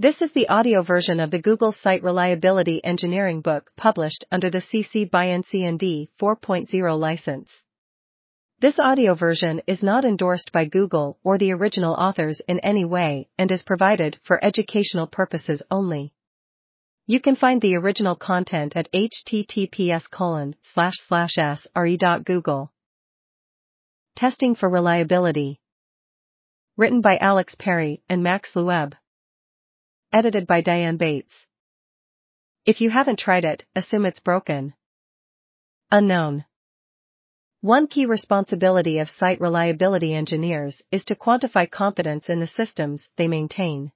This is the audio version of the Google Site Reliability Engineering book published under the CC by NCND 4.0 license. This audio version is not endorsed by Google or the original authors in any way and is provided for educational purposes only. You can find the original content at https sre.google. Testing for reliability. Written by Alex Perry and Max Luebbe. Edited by Diane Bates. If you haven't tried it, assume it's broken. Unknown. One key responsibility of site reliability engineers is to quantify confidence in the systems they maintain.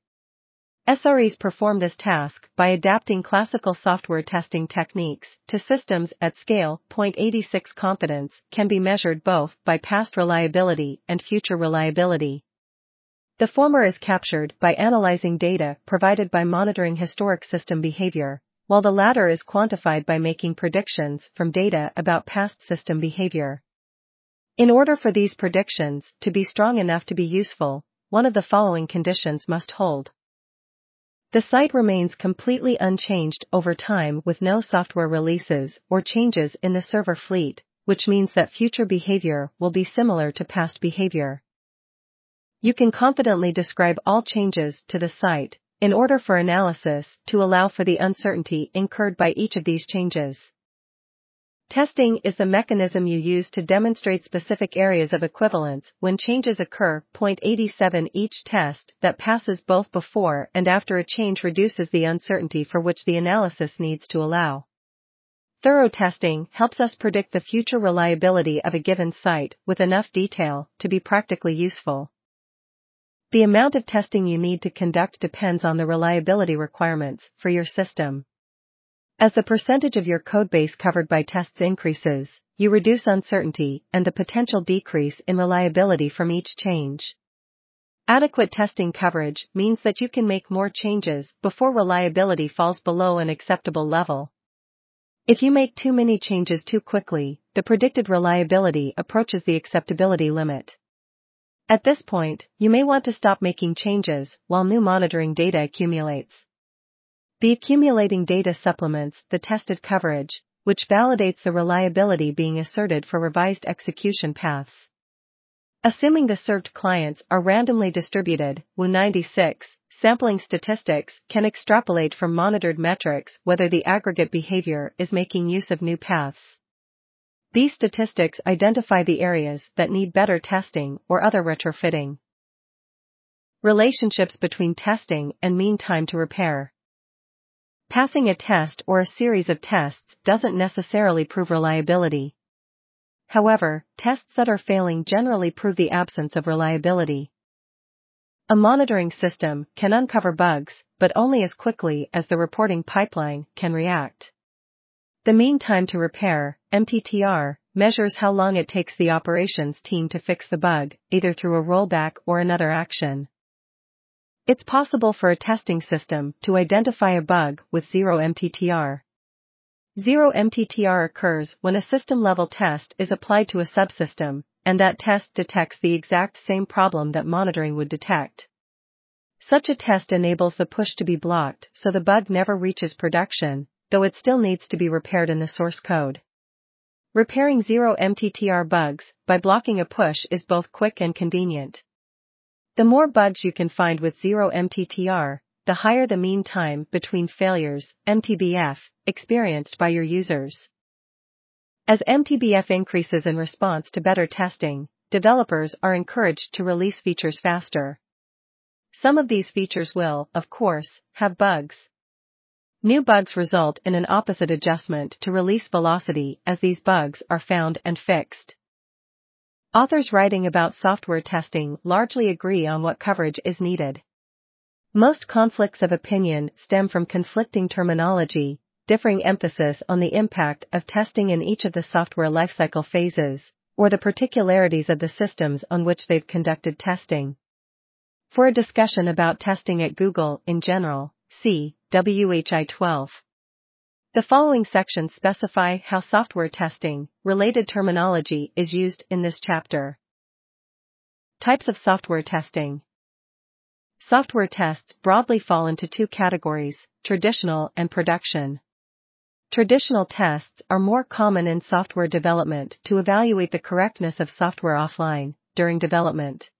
SREs perform this task by adapting classical software testing techniques to systems at scale. 86 confidence can be measured both by past reliability and future reliability. The former is captured by analyzing data provided by monitoring historic system behavior, while the latter is quantified by making predictions from data about past system behavior. In order for these predictions to be strong enough to be useful, one of the following conditions must hold. The site remains completely unchanged over time with no software releases or changes in the server fleet, which means that future behavior will be similar to past behavior. You can confidently describe all changes to the site in order for analysis to allow for the uncertainty incurred by each of these changes. Testing is the mechanism you use to demonstrate specific areas of equivalence when changes occur. Point 87 Each test that passes both before and after a change reduces the uncertainty for which the analysis needs to allow. Thorough testing helps us predict the future reliability of a given site with enough detail to be practically useful. The amount of testing you need to conduct depends on the reliability requirements for your system. As the percentage of your codebase covered by tests increases, you reduce uncertainty and the potential decrease in reliability from each change. Adequate testing coverage means that you can make more changes before reliability falls below an acceptable level. If you make too many changes too quickly, the predicted reliability approaches the acceptability limit. At this point, you may want to stop making changes while new monitoring data accumulates. The accumulating data supplements the tested coverage, which validates the reliability being asserted for revised execution paths. Assuming the served clients are randomly distributed, WU96, sampling statistics can extrapolate from monitored metrics whether the aggregate behavior is making use of new paths. These statistics identify the areas that need better testing or other retrofitting. Relationships between testing and mean time to repair. Passing a test or a series of tests doesn't necessarily prove reliability. However, tests that are failing generally prove the absence of reliability. A monitoring system can uncover bugs, but only as quickly as the reporting pipeline can react. The mean time to repair, MTTR, measures how long it takes the operations team to fix the bug, either through a rollback or another action. It's possible for a testing system to identify a bug with zero MTTR. Zero MTTR occurs when a system level test is applied to a subsystem, and that test detects the exact same problem that monitoring would detect. Such a test enables the push to be blocked so the bug never reaches production, though it still needs to be repaired in the source code. Repairing zero MTTR bugs by blocking a push is both quick and convenient. The more bugs you can find with zero MTTR, the higher the mean time between failures, MTBF, experienced by your users. As MTBF increases in response to better testing, developers are encouraged to release features faster. Some of these features will, of course, have bugs. New bugs result in an opposite adjustment to release velocity as these bugs are found and fixed. Authors writing about software testing largely agree on what coverage is needed. Most conflicts of opinion stem from conflicting terminology, differing emphasis on the impact of testing in each of the software lifecycle phases, or the particularities of the systems on which they've conducted testing. For a discussion about testing at Google in general, see WHI 12. The following sections specify how software testing, related terminology, is used in this chapter. Types of software testing. Software tests broadly fall into two categories, traditional and production. Traditional tests are more common in software development to evaluate the correctness of software offline, during development.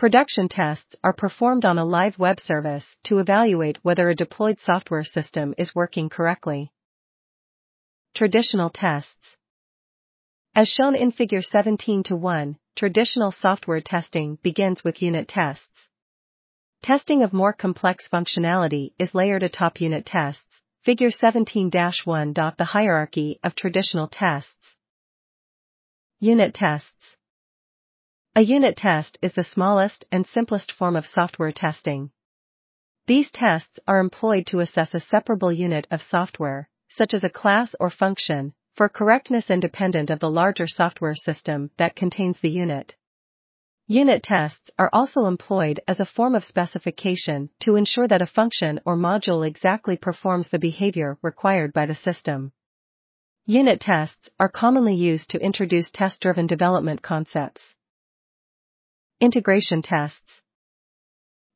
Production tests are performed on a live web service to evaluate whether a deployed software system is working correctly. Traditional tests. As shown in figure 17 to 1, traditional software testing begins with unit tests. Testing of more complex functionality is layered atop unit tests. Figure 17-1. The hierarchy of traditional tests. Unit tests. A unit test is the smallest and simplest form of software testing. These tests are employed to assess a separable unit of software, such as a class or function, for correctness independent of the larger software system that contains the unit. Unit tests are also employed as a form of specification to ensure that a function or module exactly performs the behavior required by the system. Unit tests are commonly used to introduce test driven development concepts. Integration tests.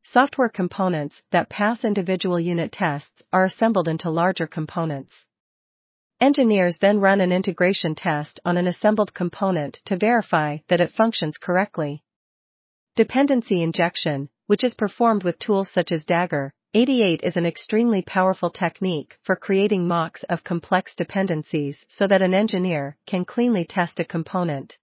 Software components that pass individual unit tests are assembled into larger components. Engineers then run an integration test on an assembled component to verify that it functions correctly. Dependency injection, which is performed with tools such as Dagger, 88 is an extremely powerful technique for creating mocks of complex dependencies so that an engineer can cleanly test a component.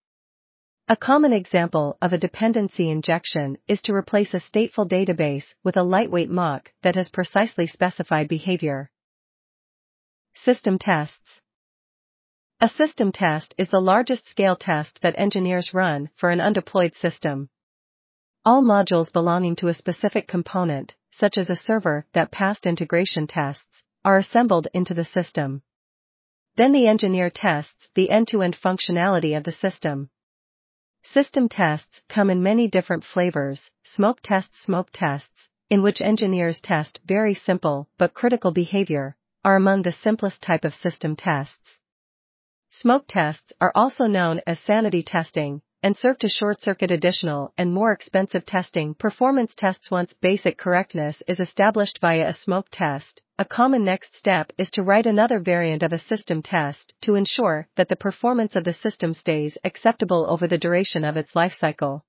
A common example of a dependency injection is to replace a stateful database with a lightweight mock that has precisely specified behavior. System tests. A system test is the largest scale test that engineers run for an undeployed system. All modules belonging to a specific component, such as a server that passed integration tests, are assembled into the system. Then the engineer tests the end-to-end functionality of the system. System tests come in many different flavors, smoke tests smoke tests, in which engineers test very simple but critical behavior, are among the simplest type of system tests. Smoke tests are also known as sanity testing, and serve to short-circuit additional and more expensive testing performance tests once basic correctness is established via a smoke test. A common next step is to write another variant of a system test to ensure that the performance of the system stays acceptable over the duration of its lifecycle.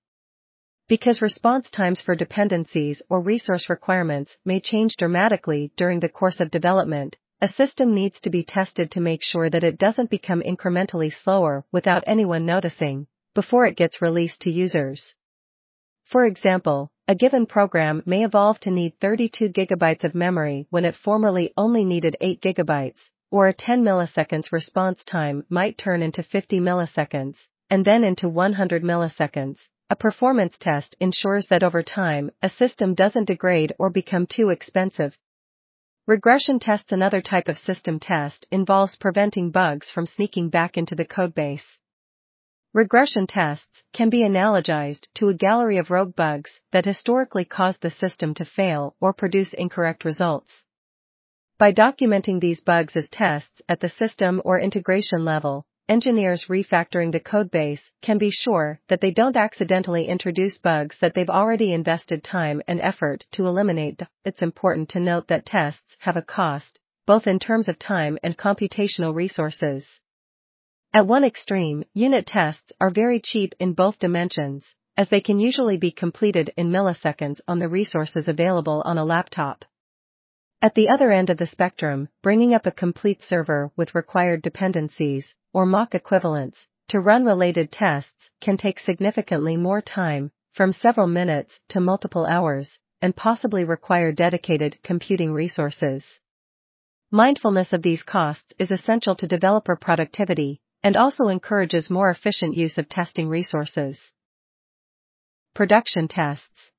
Because response times for dependencies or resource requirements may change dramatically during the course of development, a system needs to be tested to make sure that it doesn't become incrementally slower without anyone noticing before it gets released to users. For example, a given program may evolve to need 32 gigabytes of memory when it formerly only needed 8 gigabytes, or a 10 milliseconds response time might turn into 50 milliseconds, and then into 100 milliseconds. A performance test ensures that over time, a system doesn't degrade or become too expensive. Regression tests Another type of system test involves preventing bugs from sneaking back into the codebase. Regression tests can be analogized to a gallery of rogue bugs that historically caused the system to fail or produce incorrect results. By documenting these bugs as tests at the system or integration level, engineers refactoring the codebase can be sure that they don't accidentally introduce bugs that they've already invested time and effort to eliminate. It's important to note that tests have a cost, both in terms of time and computational resources. At one extreme, unit tests are very cheap in both dimensions, as they can usually be completed in milliseconds on the resources available on a laptop. At the other end of the spectrum, bringing up a complete server with required dependencies, or mock equivalents, to run related tests can take significantly more time, from several minutes to multiple hours, and possibly require dedicated computing resources. Mindfulness of these costs is essential to developer productivity, and also encourages more efficient use of testing resources. Production tests.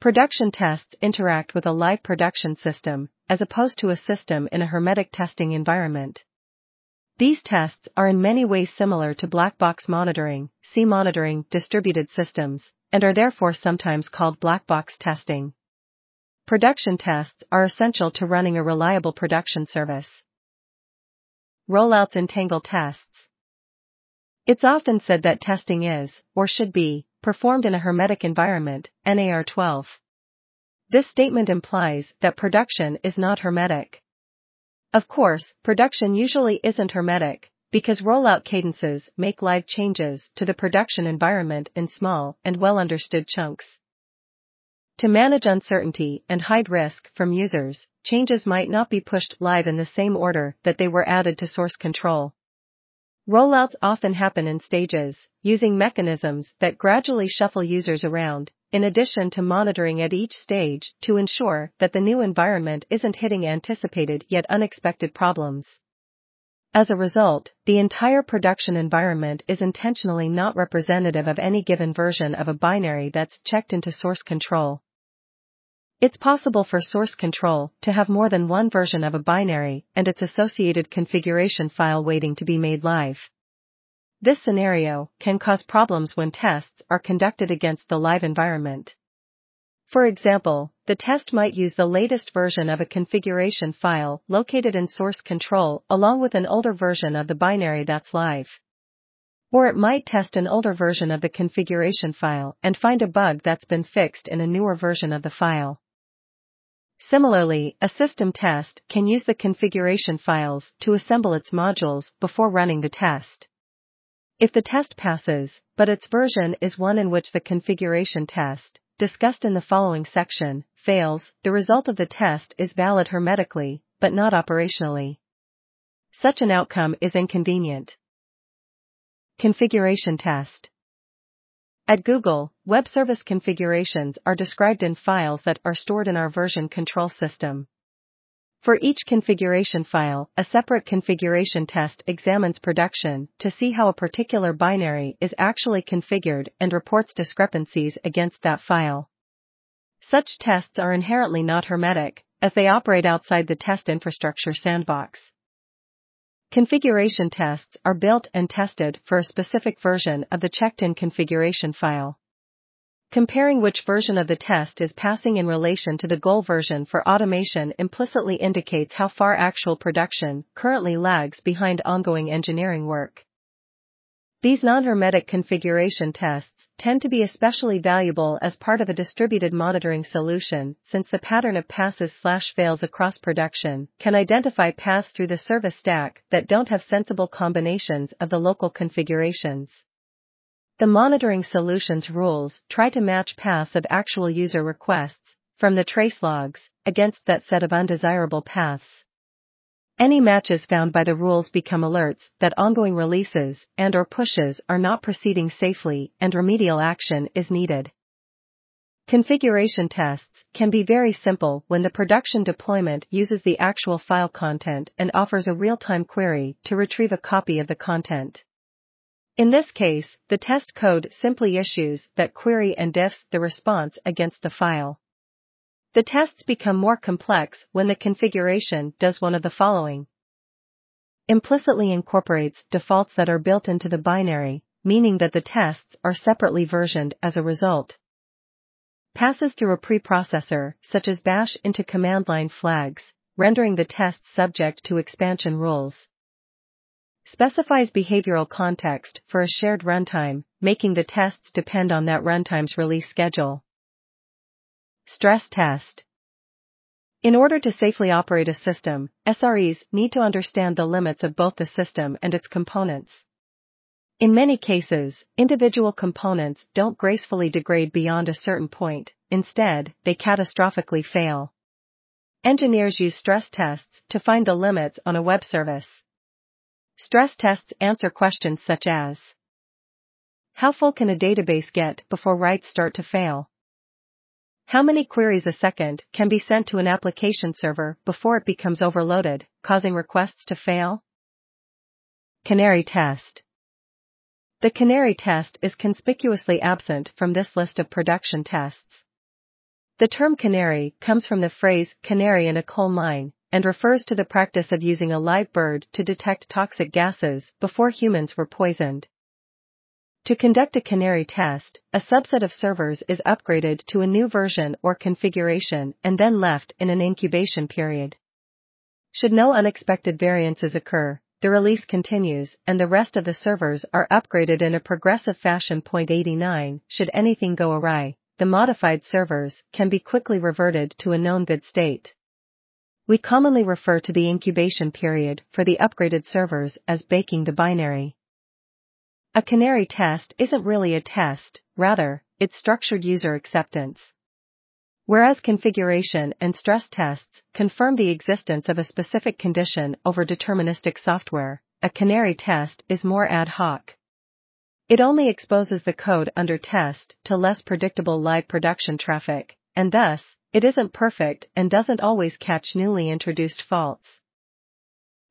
Production tests interact with a live production system, as opposed to a system in a hermetic testing environment. These tests are in many ways similar to black box monitoring, C monitoring distributed systems, and are therefore sometimes called black box testing. Production tests are essential to running a reliable production service. Rollouts Entangle tests. It's often said that testing is, or should be, performed in a hermetic environment, NAR 12. This statement implies that production is not hermetic. Of course, production usually isn't hermetic, because rollout cadences make live changes to the production environment in small and well understood chunks. To manage uncertainty and hide risk from users, changes might not be pushed live in the same order that they were added to source control. Rollouts often happen in stages, using mechanisms that gradually shuffle users around, in addition to monitoring at each stage to ensure that the new environment isn't hitting anticipated yet unexpected problems. As a result, the entire production environment is intentionally not representative of any given version of a binary that's checked into source control. It's possible for source control to have more than one version of a binary and its associated configuration file waiting to be made live. This scenario can cause problems when tests are conducted against the live environment. For example, the test might use the latest version of a configuration file located in source control along with an older version of the binary that's live. Or it might test an older version of the configuration file and find a bug that's been fixed in a newer version of the file. Similarly, a system test can use the configuration files to assemble its modules before running the test. If the test passes, but its version is one in which the configuration test discussed in the following section, fails, the result of the test is valid hermetically, but not operationally. Such an outcome is inconvenient. Configuration test. At Google, web service configurations are described in files that are stored in our version control system. For each configuration file, a separate configuration test examines production to see how a particular binary is actually configured and reports discrepancies against that file. Such tests are inherently not hermetic, as they operate outside the test infrastructure sandbox. Configuration tests are built and tested for a specific version of the checked-in configuration file. Comparing which version of the test is passing in relation to the goal version for automation implicitly indicates how far actual production currently lags behind ongoing engineering work. These non-hermetic configuration tests tend to be especially valuable as part of a distributed monitoring solution since the pattern of passes slash fails across production can identify paths through the service stack that don't have sensible combinations of the local configurations. The monitoring solutions rules try to match paths of actual user requests from the trace logs against that set of undesirable paths. Any matches found by the rules become alerts that ongoing releases and or pushes are not proceeding safely and remedial action is needed. Configuration tests can be very simple when the production deployment uses the actual file content and offers a real-time query to retrieve a copy of the content. In this case, the test code simply issues that query and diffs the response against the file. The tests become more complex when the configuration does one of the following. Implicitly incorporates defaults that are built into the binary, meaning that the tests are separately versioned as a result. Passes through a preprocessor, such as bash into command line flags, rendering the tests subject to expansion rules specifies behavioral context for a shared runtime, making the tests depend on that runtime's release schedule. Stress test. In order to safely operate a system, SREs need to understand the limits of both the system and its components. In many cases, individual components don't gracefully degrade beyond a certain point, instead, they catastrophically fail. Engineers use stress tests to find the limits on a web service. Stress tests answer questions such as How full can a database get before writes start to fail? How many queries a second can be sent to an application server before it becomes overloaded, causing requests to fail? Canary test. The canary test is conspicuously absent from this list of production tests. The term canary comes from the phrase canary in a coal mine, and refers to the practice of using a live bird to detect toxic gases before humans were poisoned. To conduct a canary test, a subset of servers is upgraded to a new version or configuration and then left in an incubation period. Should no unexpected variances occur, the release continues and the rest of the servers are upgraded in a progressive fashion. Point 89 Should anything go awry, the modified servers can be quickly reverted to a known good state. We commonly refer to the incubation period for the upgraded servers as baking the binary. A canary test isn't really a test, rather, it's structured user acceptance. Whereas configuration and stress tests confirm the existence of a specific condition over deterministic software, a canary test is more ad hoc. It only exposes the code under test to less predictable live production traffic, and thus, it isn't perfect and doesn't always catch newly introduced faults.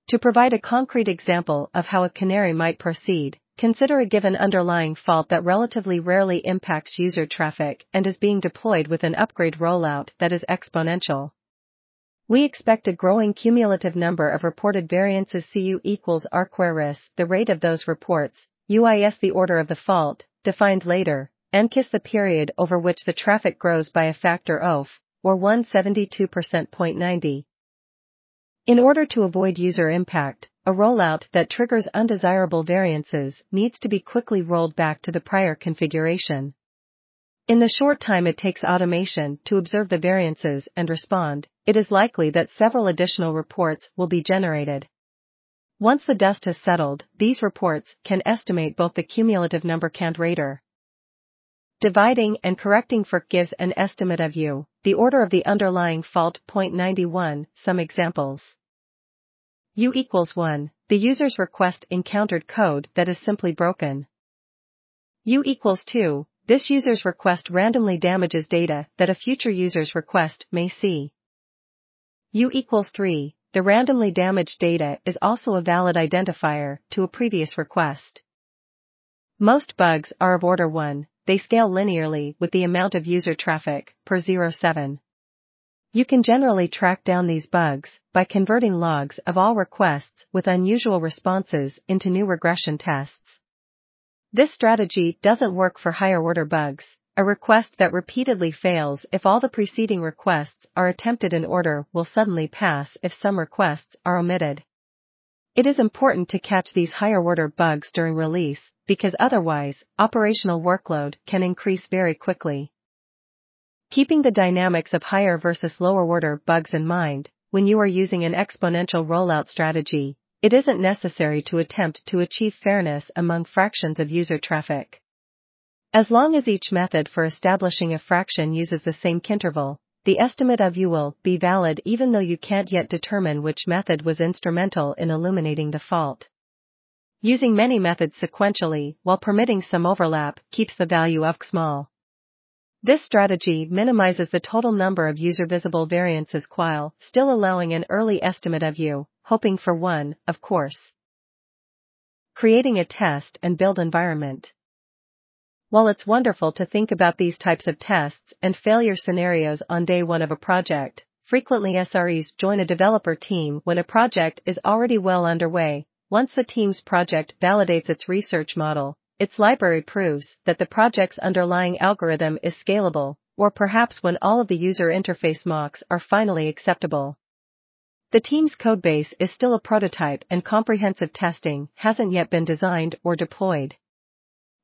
To provide a concrete example of how a canary might proceed, Consider a given underlying fault that relatively rarely impacts user traffic and is being deployed with an upgrade rollout that is exponential. We expect a growing cumulative number of reported variances CU equals arqueris, the rate of those reports, UIS the order of the fault, defined later, MKIS the period over which the traffic grows by a factor of, or 172%.90. In order to avoid user impact, a rollout that triggers undesirable variances needs to be quickly rolled back to the prior configuration. In the short time it takes automation to observe the variances and respond, it is likely that several additional reports will be generated. Once the dust has settled, these reports can estimate both the cumulative number count rater. Dividing and correcting for gives an estimate of u, the order of the underlying fault. Point 91, some examples. U equals 1, the user's request encountered code that is simply broken. U equals 2, this user's request randomly damages data that a future user's request may see. U equals 3, the randomly damaged data is also a valid identifier to a previous request. Most bugs are of order 1, they scale linearly with the amount of user traffic per 07. You can generally track down these bugs by converting logs of all requests with unusual responses into new regression tests. This strategy doesn't work for higher order bugs. A request that repeatedly fails if all the preceding requests are attempted in order will suddenly pass if some requests are omitted. It is important to catch these higher order bugs during release because otherwise, operational workload can increase very quickly. Keeping the dynamics of higher versus lower order bugs in mind, when you are using an exponential rollout strategy, it isn't necessary to attempt to achieve fairness among fractions of user traffic. As long as each method for establishing a fraction uses the same kinterval, the estimate of u will be valid even though you can't yet determine which method was instrumental in illuminating the fault. Using many methods sequentially while permitting some overlap keeps the value of small. This strategy minimizes the total number of user visible variances while still allowing an early estimate of u, hoping for one, of course. Creating a test and build environment. While it's wonderful to think about these types of tests and failure scenarios on day one of a project, frequently SREs join a developer team when a project is already well underway. Once the team's project validates its research model, its library proves that the project's underlying algorithm is scalable, or perhaps when all of the user interface mocks are finally acceptable. The team's codebase is still a prototype and comprehensive testing hasn't yet been designed or deployed.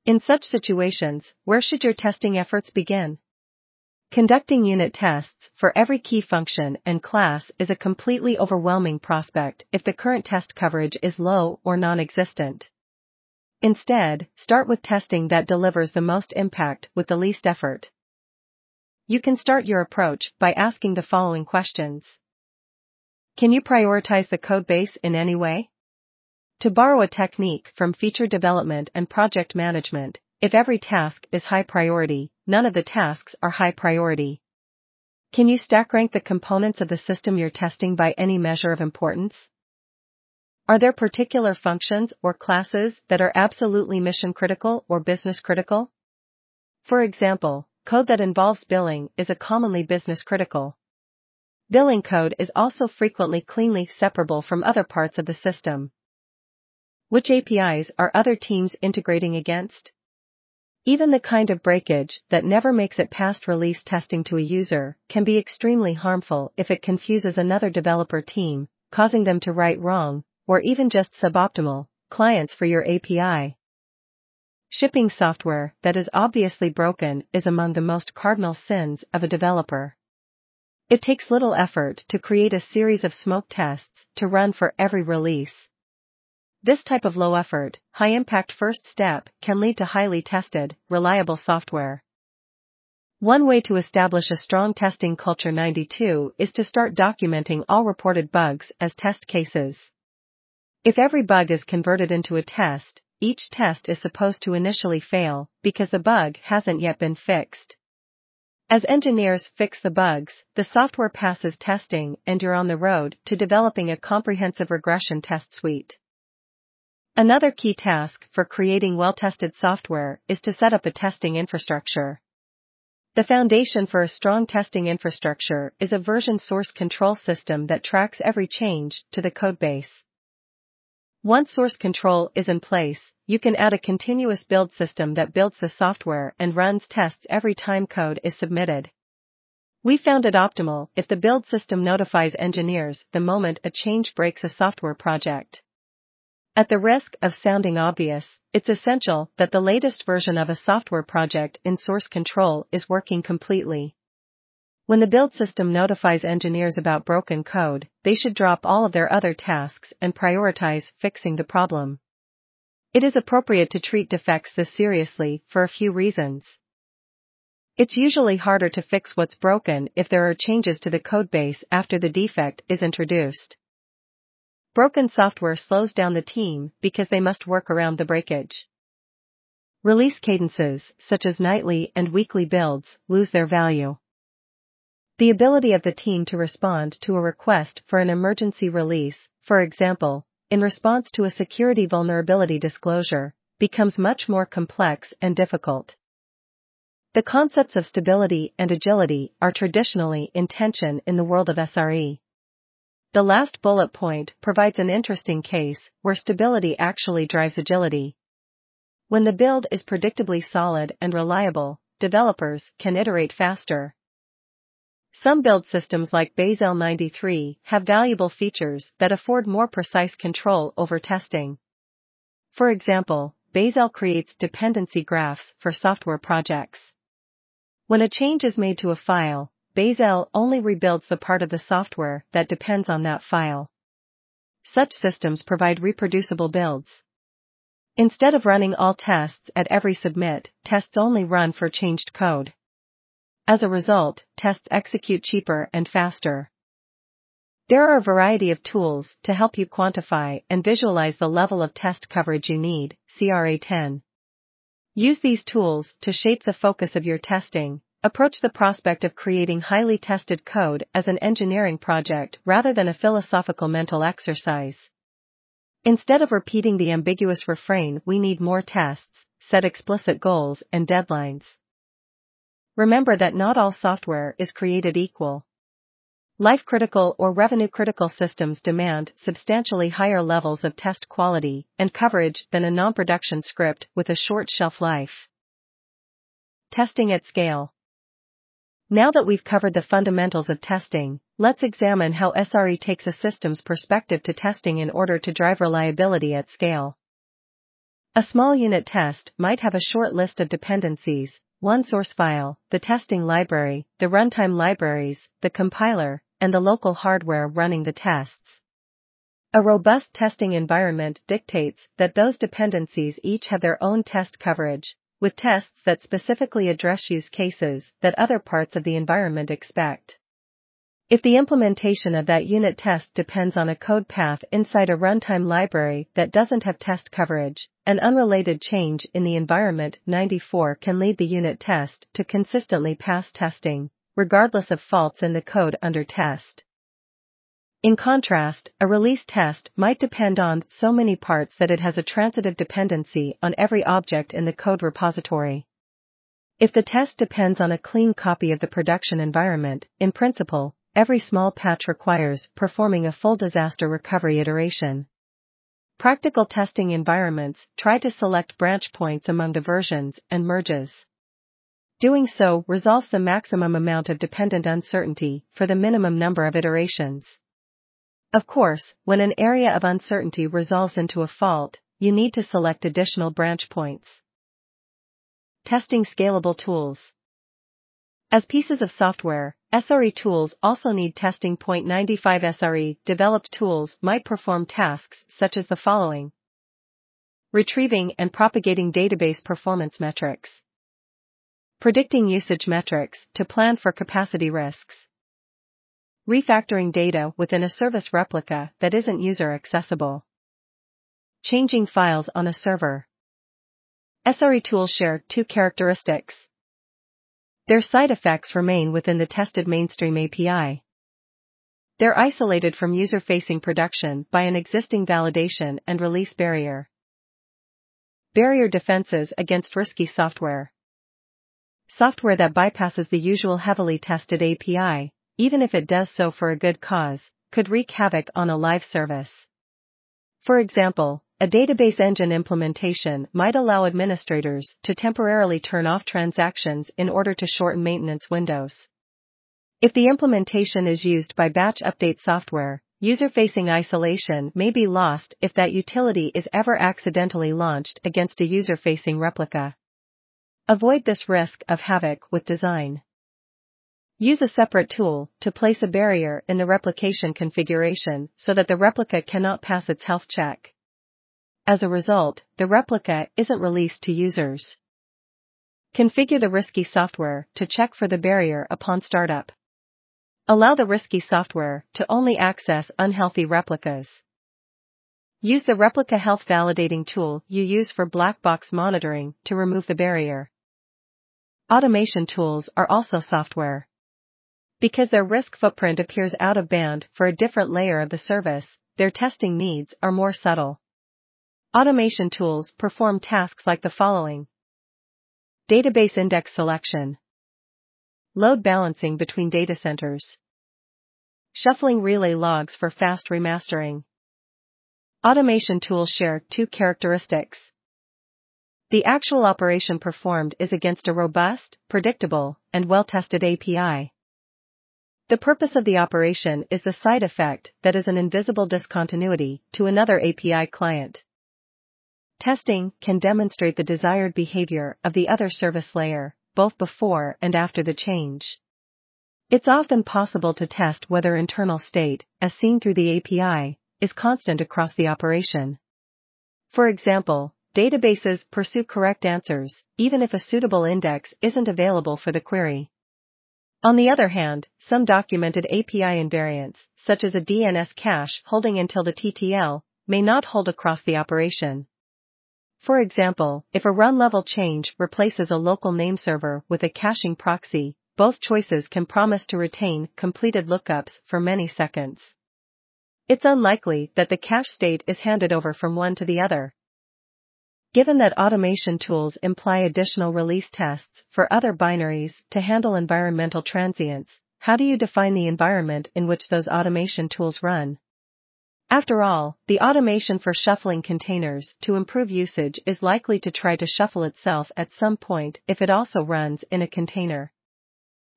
In such situations, where should your testing efforts begin? Conducting unit tests for every key function and class is a completely overwhelming prospect if the current test coverage is low or non-existent. Instead, start with testing that delivers the most impact with the least effort. You can start your approach by asking the following questions. Can you prioritize the codebase in any way? To borrow a technique from feature development and project management, if every task is high priority, none of the tasks are high priority. Can you stack rank the components of the system you're testing by any measure of importance? Are there particular functions or classes that are absolutely mission critical or business critical? For example, code that involves billing is a commonly business critical. Billing code is also frequently cleanly separable from other parts of the system. Which APIs are other teams integrating against? Even the kind of breakage that never makes it past release testing to a user can be extremely harmful if it confuses another developer team, causing them to write wrong or even just suboptimal clients for your API. Shipping software that is obviously broken is among the most cardinal sins of a developer. It takes little effort to create a series of smoke tests to run for every release. This type of low effort, high impact first step can lead to highly tested, reliable software. One way to establish a strong testing culture 92 is to start documenting all reported bugs as test cases. If every bug is converted into a test, each test is supposed to initially fail because the bug hasn't yet been fixed. As engineers fix the bugs, the software passes testing and you're on the road to developing a comprehensive regression test suite. Another key task for creating well-tested software is to set up a testing infrastructure. The foundation for a strong testing infrastructure is a version source control system that tracks every change to the codebase. Once source control is in place, you can add a continuous build system that builds the software and runs tests every time code is submitted. We found it optimal if the build system notifies engineers the moment a change breaks a software project. At the risk of sounding obvious, it's essential that the latest version of a software project in source control is working completely. When the build system notifies engineers about broken code, they should drop all of their other tasks and prioritize fixing the problem. It is appropriate to treat defects this seriously for a few reasons. It's usually harder to fix what's broken if there are changes to the codebase after the defect is introduced. Broken software slows down the team because they must work around the breakage. Release cadences, such as nightly and weekly builds, lose their value. The ability of the team to respond to a request for an emergency release, for example, in response to a security vulnerability disclosure, becomes much more complex and difficult. The concepts of stability and agility are traditionally in tension in the world of SRE. The last bullet point provides an interesting case where stability actually drives agility. When the build is predictably solid and reliable, developers can iterate faster. Some build systems like Bazel 93 have valuable features that afford more precise control over testing. For example, Bazel creates dependency graphs for software projects. When a change is made to a file, Bazel only rebuilds the part of the software that depends on that file. Such systems provide reproducible builds. Instead of running all tests at every submit, tests only run for changed code. As a result, tests execute cheaper and faster. There are a variety of tools to help you quantify and visualize the level of test coverage you need, CRA 10. Use these tools to shape the focus of your testing Approach the prospect of creating highly tested code as an engineering project rather than a philosophical mental exercise. Instead of repeating the ambiguous refrain, we need more tests, set explicit goals and deadlines. Remember that not all software is created equal. Life critical or revenue critical systems demand substantially higher levels of test quality and coverage than a non production script with a short shelf life. Testing at scale. Now that we've covered the fundamentals of testing, let's examine how SRE takes a systems perspective to testing in order to drive reliability at scale. A small unit test might have a short list of dependencies, one source file, the testing library, the runtime libraries, the compiler, and the local hardware running the tests. A robust testing environment dictates that those dependencies each have their own test coverage, with tests that specifically address use cases that other parts of the environment expect. If the implementation of that unit test depends on a code path inside a runtime library that doesn't have test coverage, an unrelated change in the environment 94 can lead the unit test to consistently pass testing, regardless of faults in the code under test. In contrast, a release test might depend on so many parts that it has a transitive dependency on every object in the code repository. If the test depends on a clean copy of the production environment, in principle, every small patch requires performing a full disaster recovery iteration. Practical testing environments try to select branch points among the versions and merges. Doing so resolves the maximum amount of dependent uncertainty for the minimum number of iterations. Of course, when an area of uncertainty resolves into a fault, you need to select additional branch points. Testing scalable tools. As pieces of software, SRE tools also need testing. Point 95 SRE developed tools might perform tasks such as the following Retrieving and propagating database performance metrics, predicting usage metrics to plan for capacity risks, refactoring data within a service replica that isn't user accessible, changing files on a server. SRE tools share two characteristics. Their side effects remain within the tested mainstream API. They're isolated from user facing production by an existing validation and release barrier. Barrier defenses against risky software. Software that bypasses the usual heavily tested API, even if it does so for a good cause, could wreak havoc on a live service. For example, a database engine implementation might allow administrators to temporarily turn off transactions in order to shorten maintenance windows. If the implementation is used by batch update software, user-facing isolation may be lost if that utility is ever accidentally launched against a user-facing replica. Avoid this risk of havoc with design. Use a separate tool to place a barrier in the replication configuration so that the replica cannot pass its health check. As a result, the replica isn't released to users. Configure the risky software to check for the barrier upon startup. Allow the risky software to only access unhealthy replicas. Use the replica health validating tool you use for black box monitoring to remove the barrier. Automation tools are also software. Because their risk footprint appears out of band for a different layer of the service, their testing needs are more subtle. Automation tools perform tasks like the following. Database index selection. Load balancing between data centers. Shuffling relay logs for fast remastering. Automation tools share two characteristics. The actual operation performed is against a robust, predictable, and well-tested API. The purpose of the operation is the side effect that is an invisible discontinuity to another API client. Testing can demonstrate the desired behavior of the other service layer, both before and after the change. It's often possible to test whether internal state, as seen through the API, is constant across the operation. For example, databases pursue correct answers, even if a suitable index isn't available for the query. On the other hand, some documented API invariants, such as a DNS cache holding until the TTL, may not hold across the operation. For example, if a run level change replaces a local name server with a caching proxy, both choices can promise to retain completed lookups for many seconds. It's unlikely that the cache state is handed over from one to the other. Given that automation tools imply additional release tests for other binaries to handle environmental transients, how do you define the environment in which those automation tools run? After all, the automation for shuffling containers to improve usage is likely to try to shuffle itself at some point if it also runs in a container.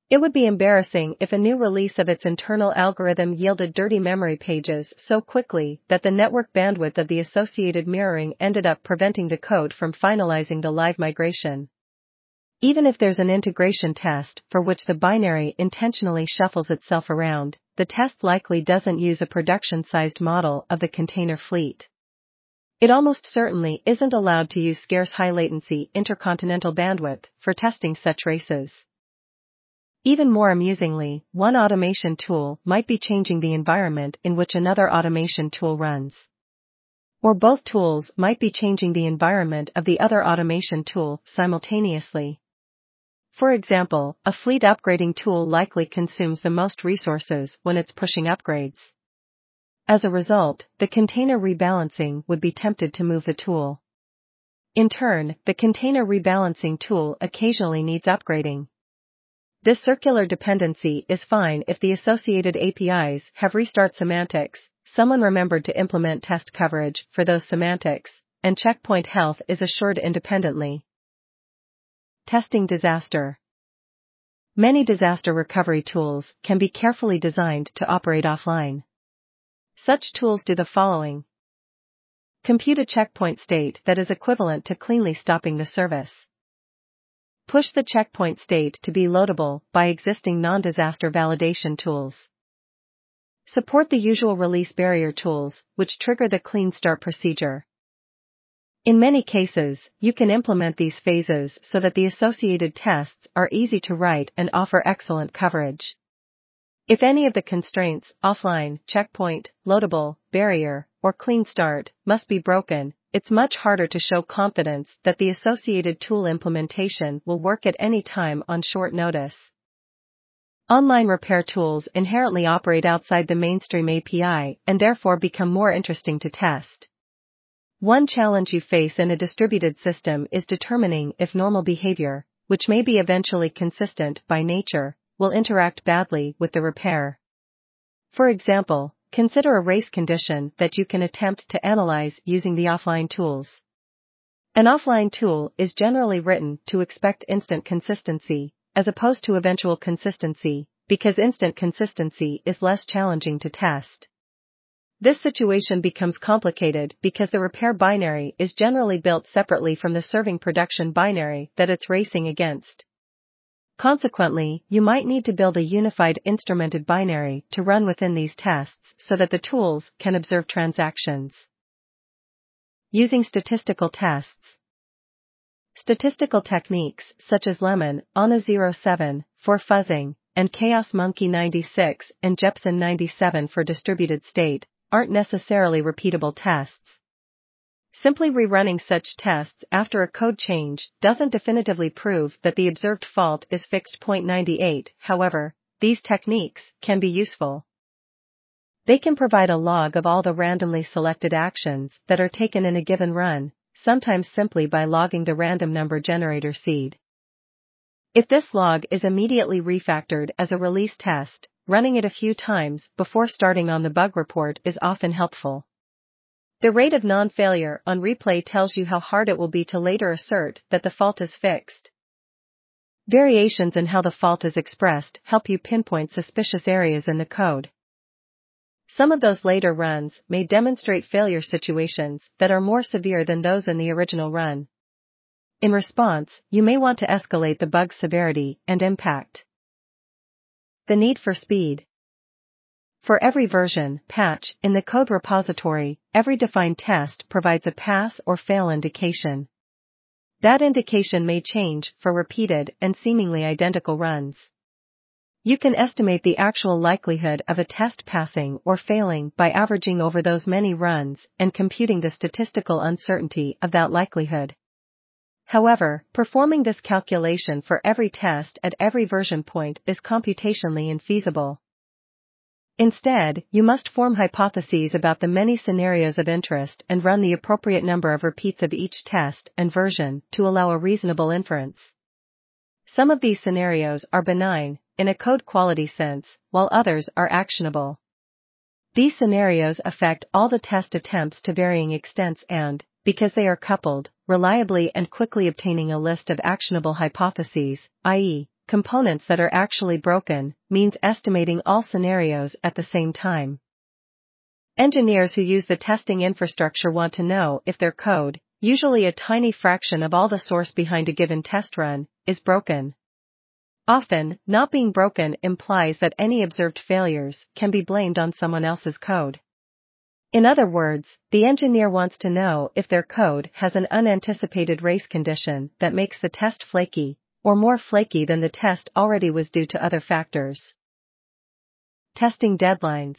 It would be embarrassing if a new release of its internal algorithm yielded dirty memory pages so quickly that the network bandwidth of the associated mirroring ended up preventing the code from finalizing the live migration. Even if there's an integration test for which the binary intentionally shuffles itself around, the test likely doesn't use a production-sized model of the container fleet. It almost certainly isn't allowed to use scarce high-latency intercontinental bandwidth for testing such races. Even more amusingly, one automation tool might be changing the environment in which another automation tool runs. Or both tools might be changing the environment of the other automation tool simultaneously. For example, a fleet upgrading tool likely consumes the most resources when it's pushing upgrades. As a result, the container rebalancing would be tempted to move the tool. In turn, the container rebalancing tool occasionally needs upgrading. This circular dependency is fine if the associated APIs have restart semantics, someone remembered to implement test coverage for those semantics, and checkpoint health is assured independently. Testing disaster. Many disaster recovery tools can be carefully designed to operate offline. Such tools do the following. Compute a checkpoint state that is equivalent to cleanly stopping the service. Push the checkpoint state to be loadable by existing non-disaster validation tools. Support the usual release barrier tools, which trigger the clean start procedure. In many cases, you can implement these phases so that the associated tests are easy to write and offer excellent coverage. If any of the constraints, offline, checkpoint, loadable, barrier, or clean start, must be broken, it's much harder to show confidence that the associated tool implementation will work at any time on short notice. Online repair tools inherently operate outside the mainstream API and therefore become more interesting to test. One challenge you face in a distributed system is determining if normal behavior, which may be eventually consistent by nature, will interact badly with the repair. For example, consider a race condition that you can attempt to analyze using the offline tools. An offline tool is generally written to expect instant consistency, as opposed to eventual consistency, because instant consistency is less challenging to test. This situation becomes complicated because the repair binary is generally built separately from the serving production binary that it's racing against. Consequently, you might need to build a unified instrumented binary to run within these tests so that the tools can observe transactions. Using statistical tests. Statistical techniques such as Lemon, ANA07 for fuzzing, and Chaos Monkey 96 and Jepsen 97 for distributed state aren't necessarily repeatable tests. Simply rerunning such tests after a code change doesn't definitively prove that the observed fault is fixed. Point 98, however, these techniques can be useful. They can provide a log of all the randomly selected actions that are taken in a given run, sometimes simply by logging the random number generator seed. If this log is immediately refactored as a release test, running it a few times before starting on the bug report is often helpful. The rate of non-failure on replay tells you how hard it will be to later assert that the fault is fixed. Variations in how the fault is expressed help you pinpoint suspicious areas in the code. Some of those later runs may demonstrate failure situations that are more severe than those in the original run. In response, you may want to escalate the bug's severity and impact. The need for speed. For every version, patch, in the code repository, every defined test provides a pass or fail indication. That indication may change for repeated and seemingly identical runs. You can estimate the actual likelihood of a test passing or failing by averaging over those many runs and computing the statistical uncertainty of that likelihood. However, performing this calculation for every test at every version point is computationally infeasible. Instead, you must form hypotheses about the many scenarios of interest and run the appropriate number of repeats of each test and version to allow a reasonable inference. Some of these scenarios are benign, in a code quality sense, while others are actionable. These scenarios affect all the test attempts to varying extents and, because they are coupled, reliably and quickly obtaining a list of actionable hypotheses, i.e., components that are actually broken, means estimating all scenarios at the same time. Engineers who use the testing infrastructure want to know if their code, usually a tiny fraction of all the source behind a given test run, is broken. Often, not being broken implies that any observed failures can be blamed on someone else's code. In other words, the engineer wants to know if their code has an unanticipated race condition that makes the test flaky, or more flaky than the test already was due to other factors. Testing deadlines.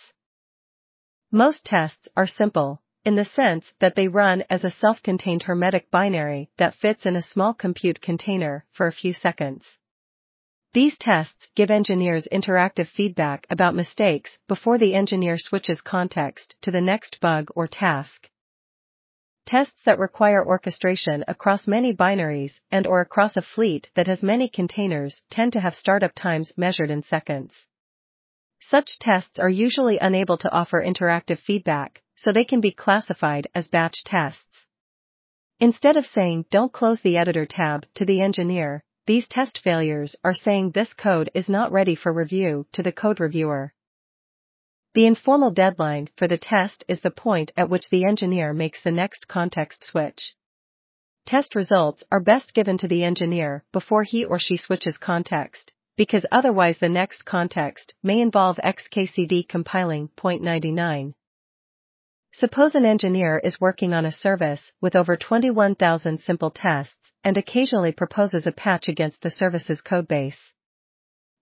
Most tests are simple, in the sense that they run as a self-contained hermetic binary that fits in a small compute container for a few seconds. These tests give engineers interactive feedback about mistakes before the engineer switches context to the next bug or task. Tests that require orchestration across many binaries and or across a fleet that has many containers tend to have startup times measured in seconds. Such tests are usually unable to offer interactive feedback, so they can be classified as batch tests. Instead of saying don't close the editor tab to the engineer, these test failures are saying this code is not ready for review to the code reviewer. The informal deadline for the test is the point at which the engineer makes the next context switch. test results are best given to the engineer before he or she switches context, because otherwise the next context may involve XKCD compiling. Point 99. Suppose an engineer is working on a service with over 21,000 simple tests and occasionally proposes a patch against the service's codebase.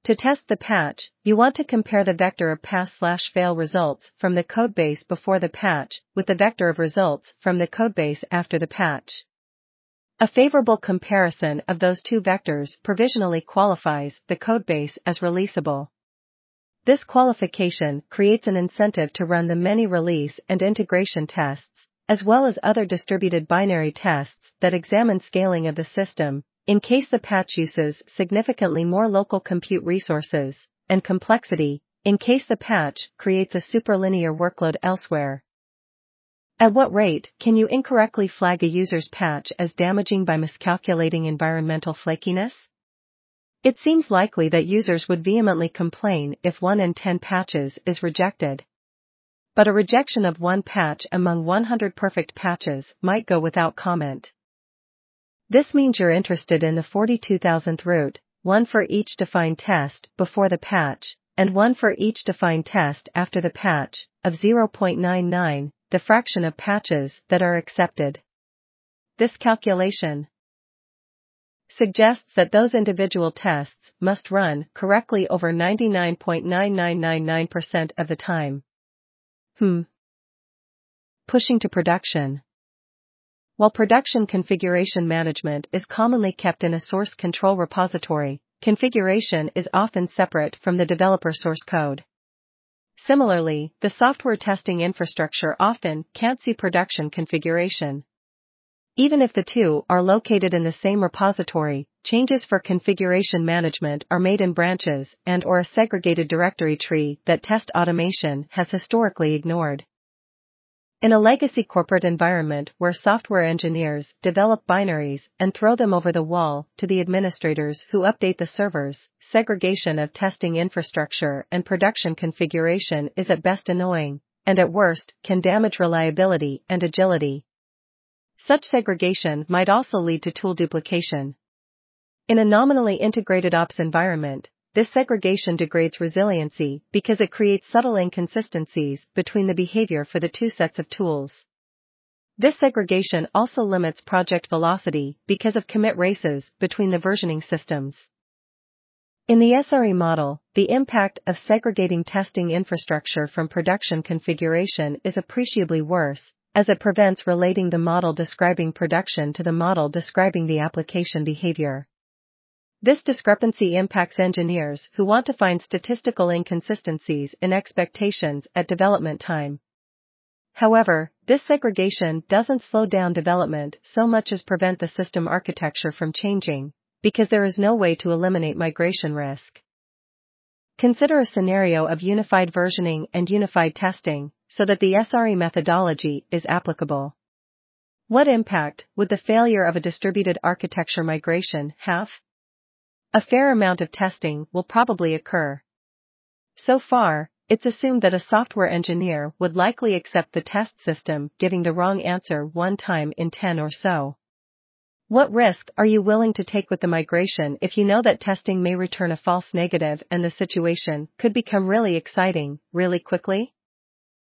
To test the patch, you want to compare the vector of pass-fail results from the codebase before the patch with the vector of results from the codebase after the patch. A favorable comparison of those two vectors provisionally qualifies the codebase as releasable. This qualification creates an incentive to run the many release and integration tests, as well as other distributed binary tests that examine scaling of the system, in case the patch uses significantly more local compute resources, and complexity, in case the patch creates a superlinear workload elsewhere. At what rate can you incorrectly flag a user's patch as damaging by miscalculating environmental flakiness? It seems likely that users would vehemently complain if 1 in 10 patches is rejected. But a rejection of one patch among 100 perfect patches might go without comment. This means you're interested in the 42,000th root, one for each defined test before the patch, and one for each defined test after the patch, of 0.99, the fraction of patches that are accepted. This calculation, suggests that those individual tests must run correctly over 99.9999% of the time. Hmm. Pushing to production. While production configuration management is commonly kept in a source control repository, configuration is often separate from the developer source code. Similarly, the software testing infrastructure often can't see production configuration. Even if the two are located in the same repository, changes for configuration management are made in branches and or a segregated directory tree that test automation has historically ignored. In a legacy corporate environment where software engineers develop binaries and throw them over the wall to the administrators who update the servers, segregation of testing infrastructure and production configuration is at best annoying, and at worst can damage reliability and agility. Such segregation might also lead to tool duplication. In a nominally integrated ops environment, this segregation degrades resiliency because it creates subtle inconsistencies between the behavior for the two sets of tools. This segregation also limits project velocity because of commit races between the versioning systems. In the SRE model, the impact of segregating testing infrastructure from production configuration is appreciably worse, as it prevents relating the model describing production to the model describing the application behavior. This discrepancy impacts engineers who want to find statistical inconsistencies in expectations at development time. However, this segregation doesn't slow down development so much as prevent the system architecture from changing, because there is no way to eliminate migration risk. Consider a scenario of unified versioning and unified testing, so that the SRE methodology is applicable. What impact would the failure of a distributed architecture migration have? A fair amount of testing will probably occur. So far, it's assumed that a software engineer would likely accept the test system giving the wrong answer one time in 10 or so. What risk are you willing to take with the migration if you know that testing may return a false negative and the situation could become really exciting, really quickly?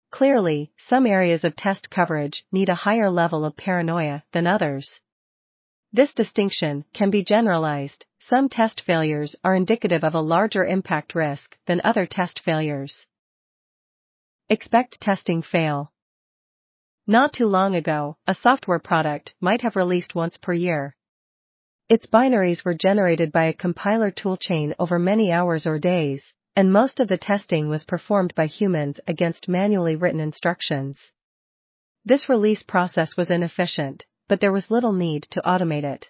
Clearly, some areas of test coverage need a higher level of paranoia than others. This distinction can be generalized. Some test failures are indicative of a larger impact risk than other test failures. Expect testing fail. Not too long ago, a software product might have released once per year. Its binaries were generated by a compiler toolchain over many hours or days, and most of the testing was performed by humans against manually written instructions. This release process was inefficient, but there was little need to automate it.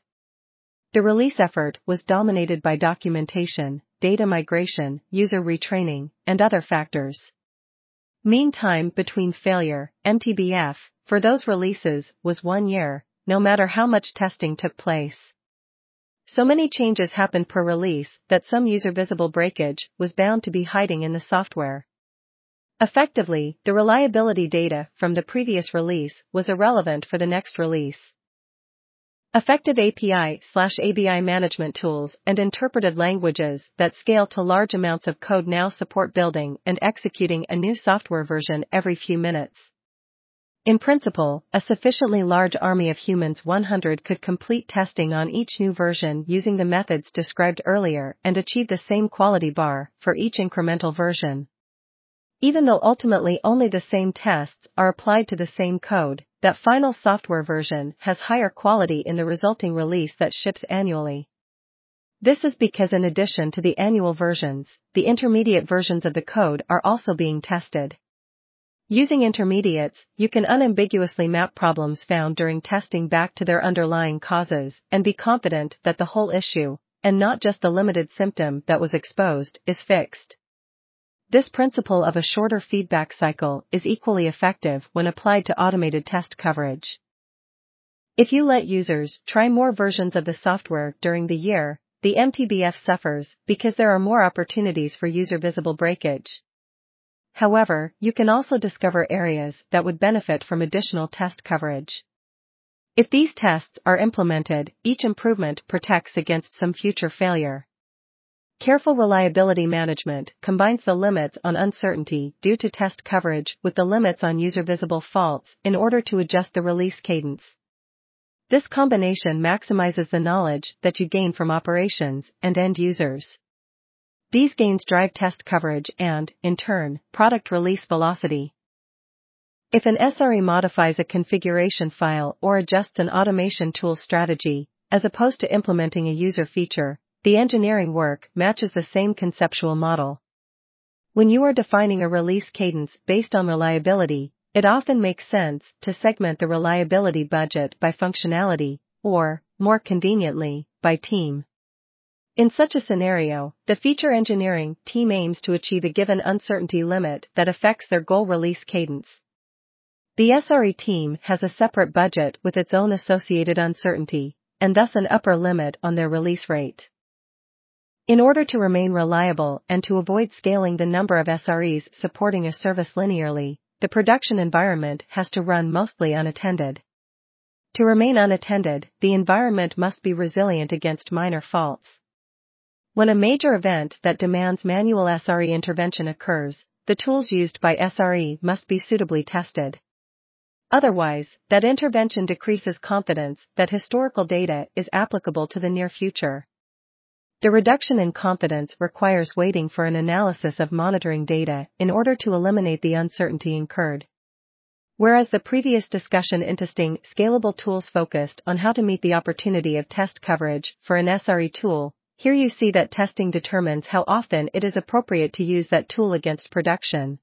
The release effort was dominated by documentation, data migration, user retraining, and other factors. Mean time between failure, MTBF, for those releases was one year, no matter how much testing took place. So many changes happened per release that some user visible breakage was bound to be hiding in the software. Effectively, the reliability data from the previous release was irrelevant for the next release. Effective API slash ABI management tools and interpreted languages that scale to large amounts of code now support building and executing a new software version every few minutes. In principle, a sufficiently large army of humans 100 could complete testing on each new version using the methods described earlier and achieve the same quality bar for each incremental version. Even though ultimately only the same tests are applied to the same code, that final software version has higher quality in the resulting release that ships annually. This is because in addition to the annual versions, the intermediate versions of the code are also being tested. Using intermediates, you can unambiguously map problems found during testing back to their underlying causes and be confident that the whole issue, and not just the limited symptom that was exposed, is fixed. This principle of a shorter feedback cycle is equally effective when applied to automated test coverage. If you let users try more versions of the software during the year, the MTBF suffers because there are more opportunities for user visible breakage. However, you can also discover areas that would benefit from additional test coverage. If these tests are implemented, each improvement protects against some future failure. Careful reliability management combines the limits on uncertainty due to test coverage with the limits on user visible faults in order to adjust the release cadence. This combination maximizes the knowledge that you gain from operations and end users. These gains drive test coverage and, in turn, product release velocity. If an SRE modifies a configuration file or adjusts an automation tool strategy, as opposed to implementing a user feature, the engineering work matches the same conceptual model. When you are defining a release cadence based on reliability, it often makes sense to segment the reliability budget by functionality, or, more conveniently, by team. In such a scenario, the feature engineering team aims to achieve a given uncertainty limit that affects their goal release cadence. The SRE team has a separate budget with its own associated uncertainty, and thus an upper limit on their release rate. In order to remain reliable and to avoid scaling the number of SREs supporting a service linearly, the production environment has to run mostly unattended. To remain unattended, the environment must be resilient against minor faults. When a major event that demands manual SRE intervention occurs, the tools used by SRE must be suitably tested. Otherwise, that intervention decreases confidence that historical data is applicable to the near future. The reduction in confidence requires waiting for an analysis of monitoring data in order to eliminate the uncertainty incurred. Whereas the previous discussion interesting scalable tools focused on how to meet the opportunity of test coverage for an SRE tool, here you see that testing determines how often it is appropriate to use that tool against production.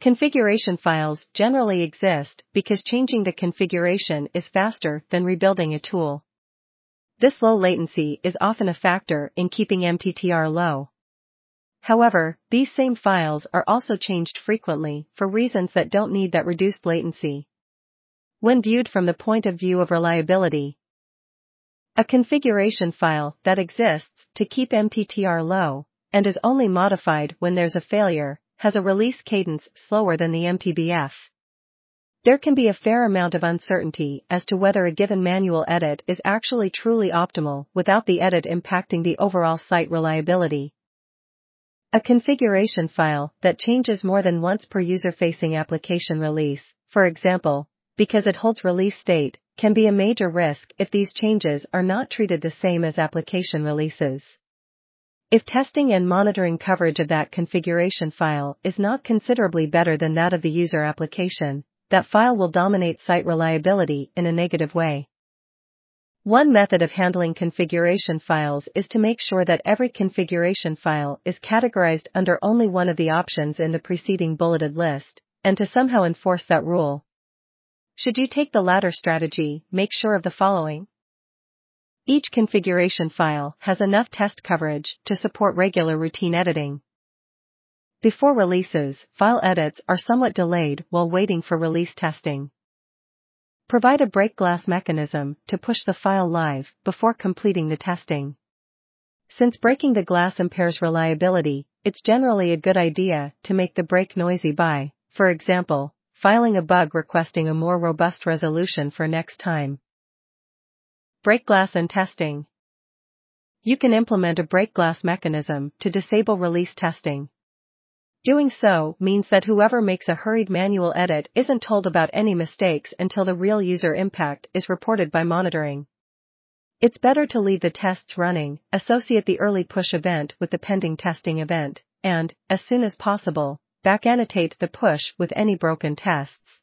Configuration files generally exist because changing the configuration is faster than rebuilding a tool. This low latency is often a factor in keeping MTTR low. However, these same files are also changed frequently for reasons that don't need that reduced latency. When viewed from the point of view of reliability, a configuration file that exists to keep MTTR low and is only modified when there's a failure has a release cadence slower than the MTBF. There can be a fair amount of uncertainty as to whether a given manual edit is actually truly optimal without the edit impacting the overall site reliability. A configuration file that changes more than once per user-facing application release, for example, because it holds release state, can be a major risk if these changes are not treated the same as application releases. If testing and monitoring coverage of that configuration file is not considerably better than that of the user application, that file will dominate site reliability in a negative way. One method of handling configuration files is to make sure that every configuration file is categorized under only one of the options in the preceding bulleted list, and to somehow enforce that rule. Should you take the latter strategy, make sure of the following. Each configuration file has enough test coverage to support regular routine editing. Before releases, file edits are somewhat delayed while waiting for release testing. Provide a break glass mechanism to push the file live before completing the testing. Since breaking the glass impairs reliability, it's generally a good idea to make the break noisy by, for example, filing a bug requesting a more robust resolution for next time. Break glass and testing. You can implement a break glass mechanism to disable release testing. Doing so means that whoever makes a hurried manual edit isn't told about any mistakes until the real user impact is reported by monitoring. It's better to leave the tests running, associate the early push event with the pending testing event, and, as soon as possible, back annotate the push with any broken tests.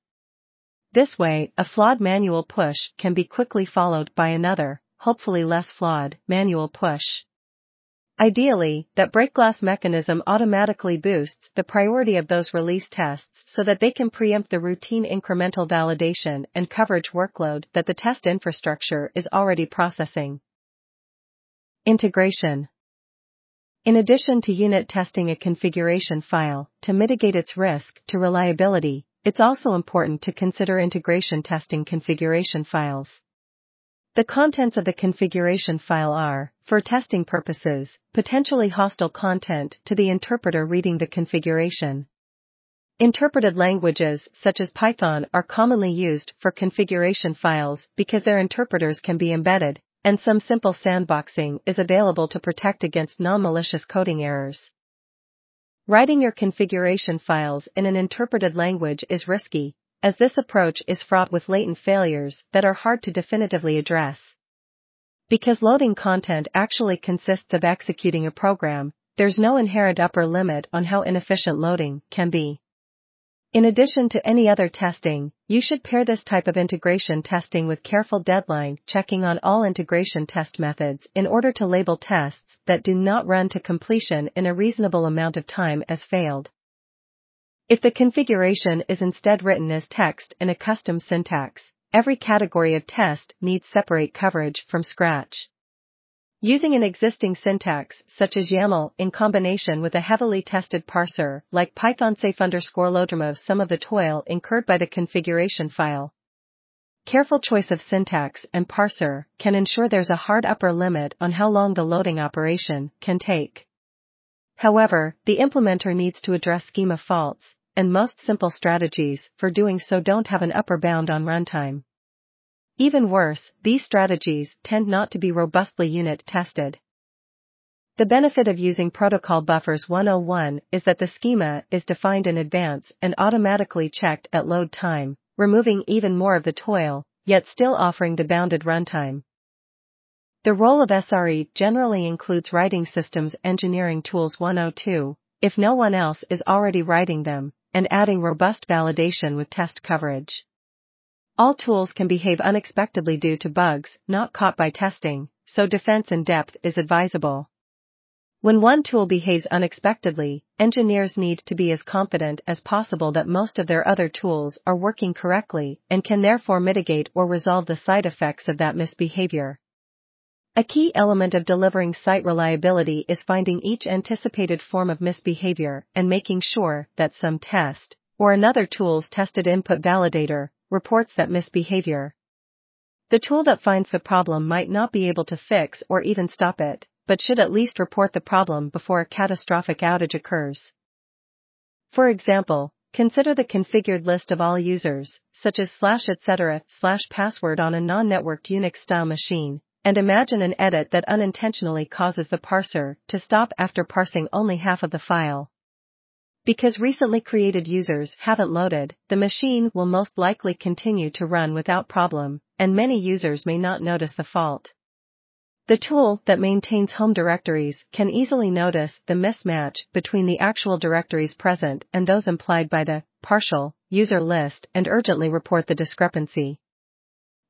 This way, a flawed manual push can be quickly followed by another, hopefully less flawed, manual push. Ideally, that break glass mechanism automatically boosts the priority of those release tests so that they can preempt the routine incremental validation and coverage workload that the test infrastructure is already processing. Integration In addition to unit testing a configuration file to mitigate its risk to reliability, it's also important to consider integration testing configuration files. The contents of the configuration file are, for testing purposes, potentially hostile content to the interpreter reading the configuration. Interpreted languages such as Python are commonly used for configuration files because their interpreters can be embedded, and some simple sandboxing is available to protect against non-malicious coding errors. Writing your configuration files in an interpreted language is risky, as this approach is fraught with latent failures that are hard to definitively address. Because loading content actually consists of executing a program, there's no inherent upper limit on how inefficient loading can be. In addition to any other testing, you should pair this type of integration testing with careful deadline checking on all integration test methods in order to label tests that do not run to completion in a reasonable amount of time as failed. If the configuration is instead written as text in a custom syntax, every category of test needs separate coverage from scratch. Using an existing syntax, such as YAML, in combination with a heavily tested parser, like Python safe underscore load removes some of the toil incurred by the configuration file. Careful choice of syntax and parser can ensure there's a hard upper limit on how long the loading operation can take. However, the implementer needs to address schema faults, and most simple strategies for doing so don't have an upper bound on runtime. Even worse, these strategies tend not to be robustly unit tested. The benefit of using Protocol Buffers 101 is that the schema is defined in advance and automatically checked at load time, removing even more of the toil, yet still offering the bounded runtime. The role of SRE generally includes writing systems engineering tools 102, if no one else is already writing them, and adding robust validation with test coverage. All tools can behave unexpectedly due to bugs not caught by testing, so defense in depth is advisable. When one tool behaves unexpectedly, engineers need to be as confident as possible that most of their other tools are working correctly and can therefore mitigate or resolve the side effects of that misbehavior. A key element of delivering site reliability is finding each anticipated form of misbehavior and making sure that some test, or another tool's tested input validator, reports that misbehavior. The tool that finds the problem might not be able to fix or even stop it, but should at least report the problem before a catastrophic outage occurs. For example, consider the configured list of all users, such as slash etc slash password on a non-networked Unix style machine, and imagine an edit that unintentionally causes the parser to stop after parsing only half of the file. Because recently created users haven't loaded, the machine will most likely continue to run without problem, and many users may not notice the fault. The tool that maintains home directories can easily notice the mismatch between the actual directories present and those implied by the partial user list and urgently report the discrepancy.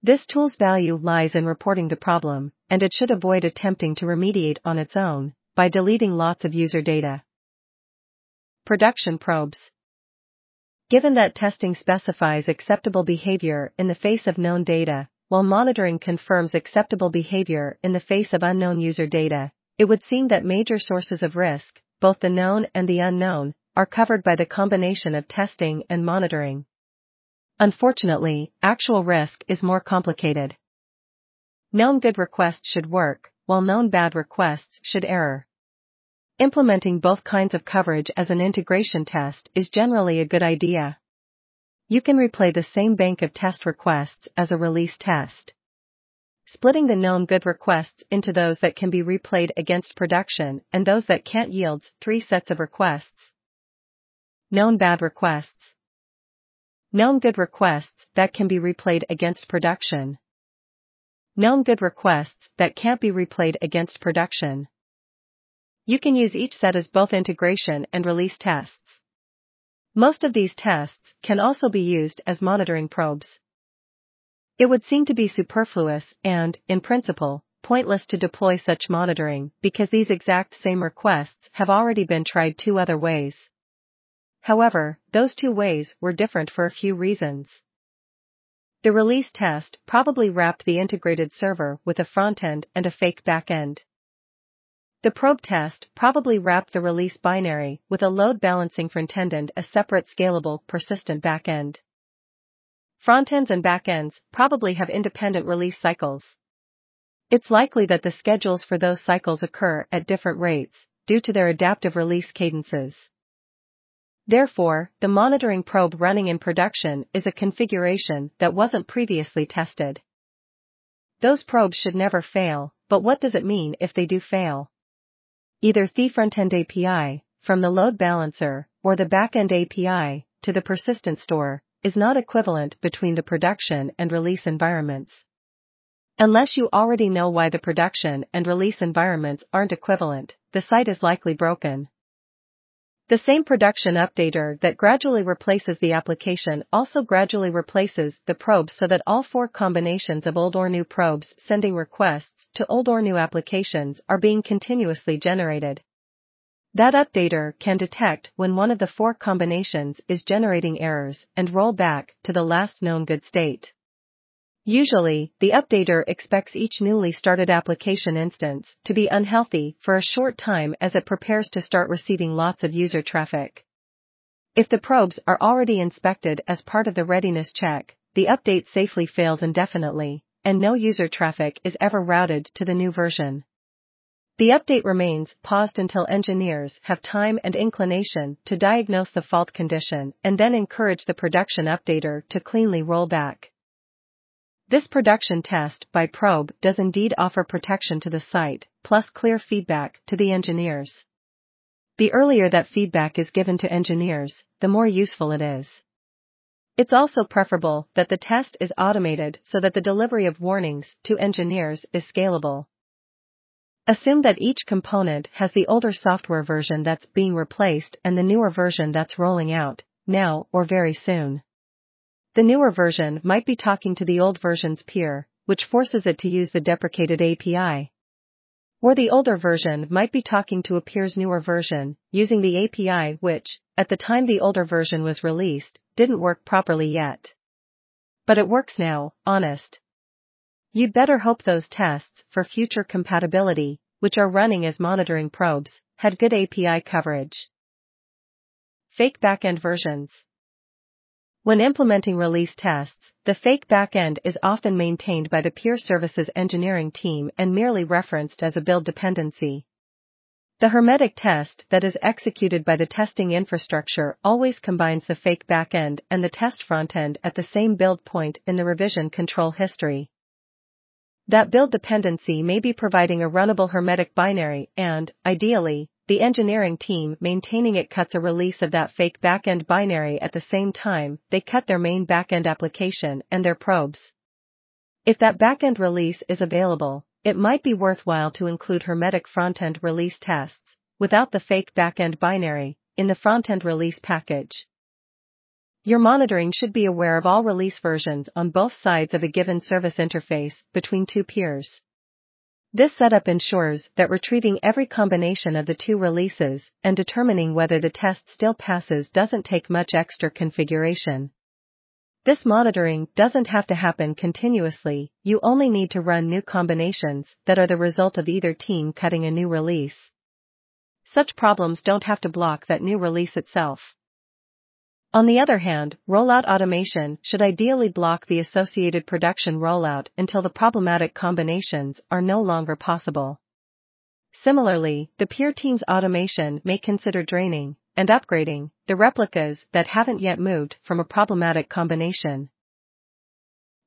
This tool's value lies in reporting the problem, and it should avoid attempting to remediate on its own by deleting lots of user data. Production probes. Given that testing specifies acceptable behavior in the face of known data, while monitoring confirms acceptable behavior in the face of unknown user data, it would seem that major sources of risk, both the known and the unknown, are covered by the combination of testing and monitoring. Unfortunately, actual risk is more complicated. Known good requests should work, while known bad requests should error. Implementing both kinds of coverage as an integration test is generally a good idea. You can replay the same bank of test requests as a release test. splitting the known good requests into those that can be replayed against production and those that can't yields three sets of requests. Known bad requests. Known good requests that can be replayed against production. Known good requests that can't be replayed against production. You can use each set as both integration and release tests. Most of these tests can also be used as monitoring probes. It would seem to be superfluous and, in principle, pointless to deploy such monitoring because these exact same requests have already been tried two other ways. However, those two ways were different for a few reasons. The release test probably wrapped the integrated server with a front end and a fake backend. The probe test probably wrapped the release binary with a load balancing front end and a separate scalable persistent backend. Frontends and backends probably have independent release cycles. It's likely that the schedules for those cycles occur at different rates due to their adaptive release cadences. Therefore, the monitoring probe running in production is a configuration that wasn't previously tested. Those probes should never fail, but what does it mean if they do fail? Either the front-end API, from the load balancer, or the backend API, to the persistent store, is not equivalent between the production and release environments. Unless you already know why the production and release environments aren't equivalent, the site is likely broken. The same production updater that gradually replaces the application also gradually replaces the probes so that all four combinations of old or new probes sending requests to old or new applications are being continuously generated. That updater can detect when one of the four combinations is generating errors and roll back to the last known good state. Usually, the updater expects each newly started application instance to be unhealthy for a short time as it prepares to start receiving lots of user traffic. If the probes are already inspected as part of the readiness check, the update safely fails indefinitely, and no user traffic is ever routed to the new version. The update remains paused until engineers have time and inclination to diagnose the fault condition and then encourage the production updater to cleanly roll back. This production test by probe does indeed offer protection to the site, plus clear feedback to the engineers. The earlier that feedback is given to engineers, the more useful it is. It's also preferable that the test is automated so that the delivery of warnings to engineers is scalable. Assume that each component has the older software version that's being replaced and the newer version that's rolling out, now or very soon. The newer version might be talking to the old version's peer, which forces it to use the deprecated API. Or the older version might be talking to a peer's newer version, using the API which, at the time the older version was released, didn't work properly yet. But it works now, honest. You'd better hope those tests for future compatibility, which are running as monitoring probes, had good API coverage. Fake backend versions. When implementing release tests, the fake backend is often maintained by the peer services engineering team and merely referenced as a build dependency. The hermetic test that is executed by the testing infrastructure always combines the fake backend and the test frontend at the same build point in the revision control history. That build dependency may be providing a runnable hermetic binary and, ideally, the engineering team maintaining it cuts a release of that fake backend binary at the same time they cut their main backend application and their probes. If that backend release is available, it might be worthwhile to include hermetic frontend release tests, without the fake backend binary, in the frontend release package. Your monitoring should be aware of all release versions on both sides of a given service interface between two peers. This setup ensures that retrieving every combination of the two releases and determining whether the test still passes doesn't take much extra configuration. This monitoring doesn't have to happen continuously, you only need to run new combinations that are the result of either team cutting a new release. Such problems don't have to block that new release itself. On the other hand, rollout automation should ideally block the associated production rollout until the problematic combinations are no longer possible. Similarly, the peer team's automation may consider draining and upgrading the replicas that haven't yet moved from a problematic combination.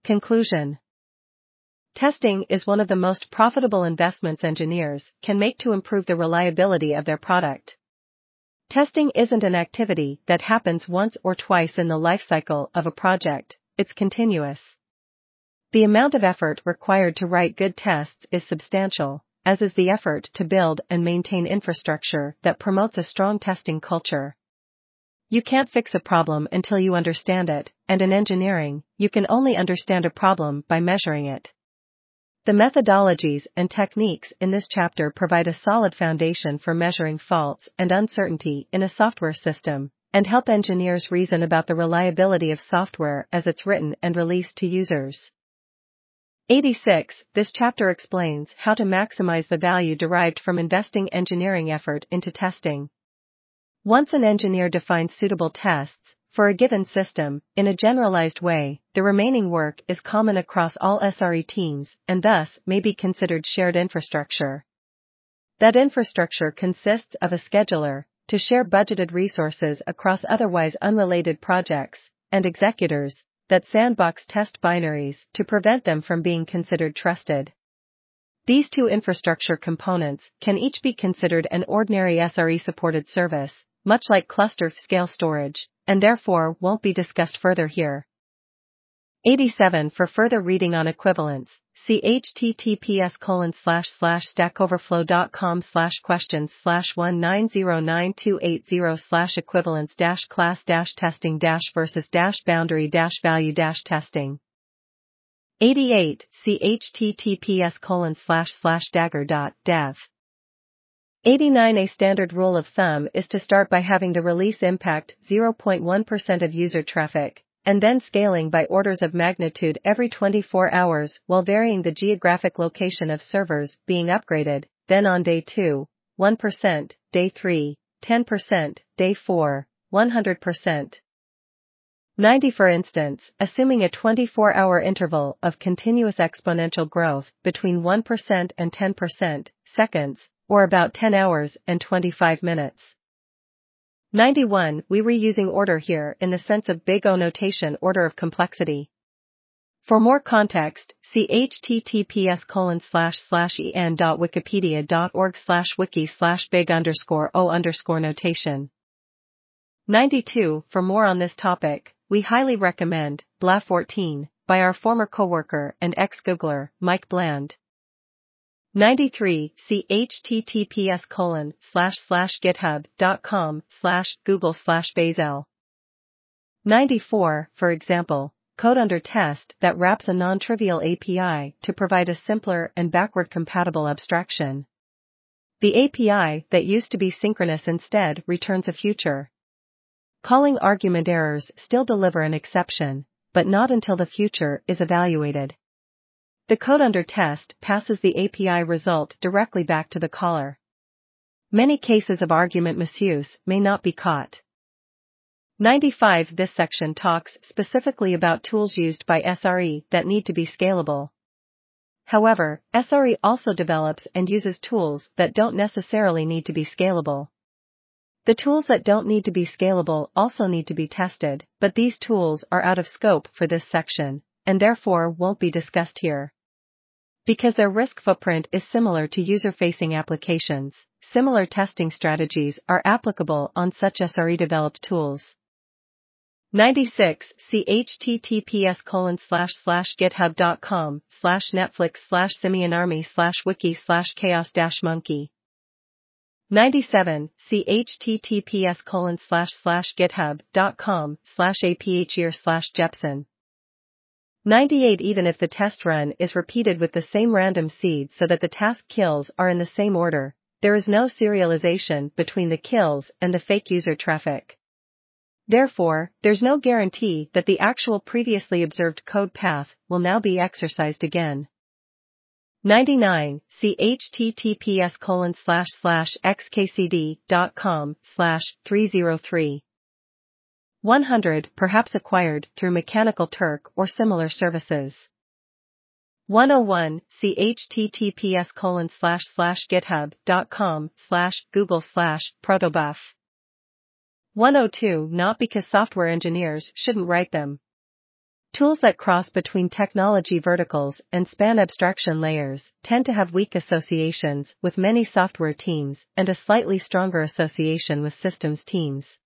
Conclusion Testing is one of the most profitable investments engineers can make to improve the reliability of their product. Testing isn't an activity that happens once or twice in the life cycle of a project, it's continuous. The amount of effort required to write good tests is substantial, as is the effort to build and maintain infrastructure that promotes a strong testing culture. You can't fix a problem until you understand it, and in engineering, you can only understand a problem by measuring it. The methodologies and techniques in this chapter provide a solid foundation for measuring faults and uncertainty in a software system, and help engineers reason about the reliability of software as it's written and released to users. 86. This chapter explains how to maximize the value derived from investing engineering effort into testing. Once an engineer defines suitable tests, for a given system, in a generalized way, the remaining work is common across all SRE teams and thus may be considered shared infrastructure. That infrastructure consists of a scheduler, to share budgeted resources across otherwise unrelated projects, and executors, that sandbox test binaries to prevent them from being considered trusted. These two infrastructure components can each be considered an ordinary SRE supported service, much like cluster scale storage, and therefore won't be discussed further here. 87 For further reading on equivalence, see https colon slash slash stackoverflow.com slash questions slash 1909280 slash equivalence dash class dash testing dash versus dash boundary dash value dash testing. 88 See https colon slash slash dagger dot dev. 89 A standard rule of thumb is to start by having the release impact 0.1% of user traffic, and then scaling by orders of magnitude every 24 hours while varying the geographic location of servers being upgraded, then on day 2, 1%, day 3, 10%, day 4, 100%. 90 For instance, assuming a 24 hour interval of continuous exponential growth between 1% and 10% seconds, or about 10 hours and 25 minutes. 91. We were using order here in the sense of big O notation order of complexity. For more context, see https colon slash slash en.wikipedia.org slash wiki slash big underscore O underscore notation. 92. For more on this topic, we highly recommend BLA 14 by our former coworker and ex-Googler, Mike Bland. 93. See https colon slash slash github.com slash google slash Bazel. 94. For example, code under test that wraps a non-trivial API to provide a simpler and backward compatible abstraction. The API that used to be synchronous instead returns a future. Calling argument errors still deliver an exception, but not until the future is evaluated. The code under test passes the API result directly back to the caller. Many cases of argument misuse may not be caught. 95 This section talks specifically about tools used by SRE that need to be scalable. However, SRE also develops and uses tools that don't necessarily need to be scalable. The tools that don't need to be scalable also need to be tested, but these tools are out of scope for this section and therefore won't be discussed here. Because their risk footprint is similar to user-facing applications, similar testing strategies are applicable on such SRE developed tools. 96 See https colon slash slash github.com slash netflix slash simian army slash wiki slash chaos dash monkey. 97 See https colon slash slash github.com slash aphyr slash jepsen. 98 Even if the test run is repeated with the same random seed so that the task kills are in the same order, there is no serialization between the kills and the fake user traffic. Therefore, there's no guarantee that the actual previously observed code path will now be exercised again. 99. See https colon slash slash xkcd.com slash 303. 100 perhaps acquired through Mechanical Turk or similar services. 101 see https colon slash slash github.com slash google slash protobuf 102 not because software engineers shouldn't write them Tools that cross between technology verticals and span abstraction layers tend to have weak associations with many software teams and a slightly stronger association with systems teams.